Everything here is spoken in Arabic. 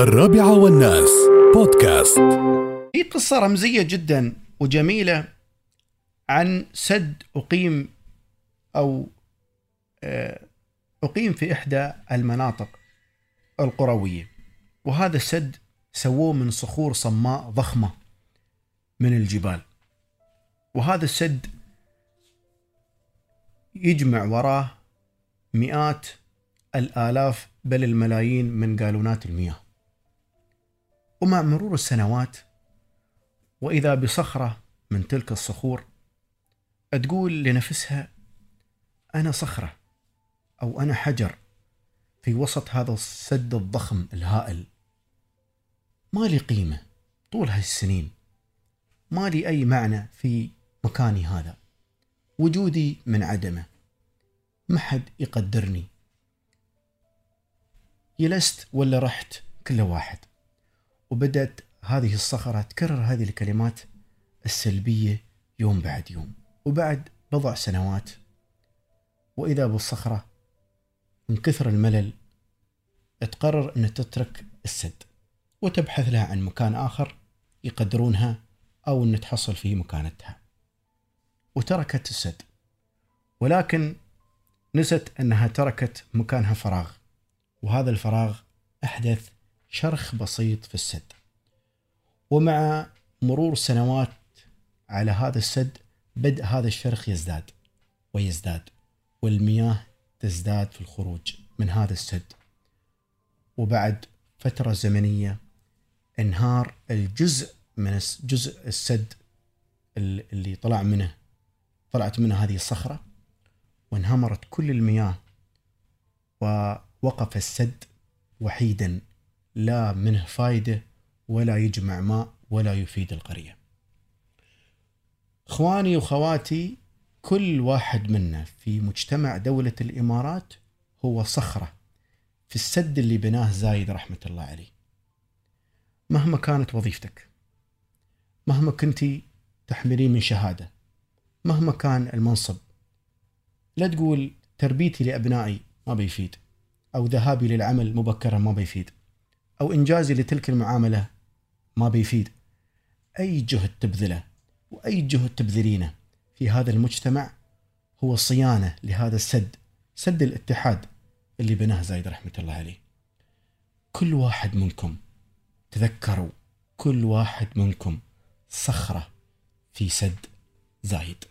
الرابعة والناس. بودكاست. في قصة رمزية جدا وجميلة عن سد أقيم أو آه، أقيم في إحدى المناطق القروية. وهذا السد سووه من صخور صماء ضخمة من الجبال. وهذا السد يجمع وراه مئات الآلاف بل الملايين من جالونات المياه. ومع مرور السنوات وإذا بصخرة من تلك الصخور تقول لنفسها أنا صخرة أو أنا حجر في وسط هذا السد الضخم الهائل. ما لي قيمة طول هالسنين ما لي أي معنى في مكاني هذا. وجودي من عدمه. ما حد يقدرني. جلست ولا رحت كل واحد. وبدأت هذه الصخرة تكرر هذه الكلمات السلبية يوم بعد يوم. وبعد بضع سنوات. وإذا بالصخرة من كثر الملل تقرر أن تترك السد. وتبحث لها عن مكان آخر يقدرونها أو أن تحصل فيه مكانتها. وتركت السد. ولكن نست أنها تركت مكانها فراغ. وهذا الفراغ أحدث شرخ بسيط في السد. ومع مرور سنوات على هذا السد بدأ هذا الشرخ يزداد ويزداد والمياه تزداد في الخروج من هذا السد. وبعد فترة زمنية انهار الجزء من جزء السد اللي طلع منه طلعت منه هذه الصخرة وانهمرت كل المياه ووقف السد وحيدا. لا منه فايدة ولا يجمع ماء ولا يفيد القرية. اخواني وخواتي كل واحد منا في مجتمع دولة الإمارات هو صخرة في السد اللي بناه زايد رحمة الله عليه. مهما كانت وظيفتك مهما كنتي تحملين من شهادة مهما كان المنصب لا تقول تربيتي لأبنائي ما بيفيد أو ذهابي للعمل مبكرا ما بيفيد. أو إنجازي لتلك المعاملة ما بيفيد. أي جهد تبذله وأي جهد تبذلينه في هذا المجتمع هو صيانة لهذا السد سد الاتحاد اللي بناه زايد رحمة الله عليه. كل واحد منكم تذكروا كل واحد منكم صخرة في سد زايد.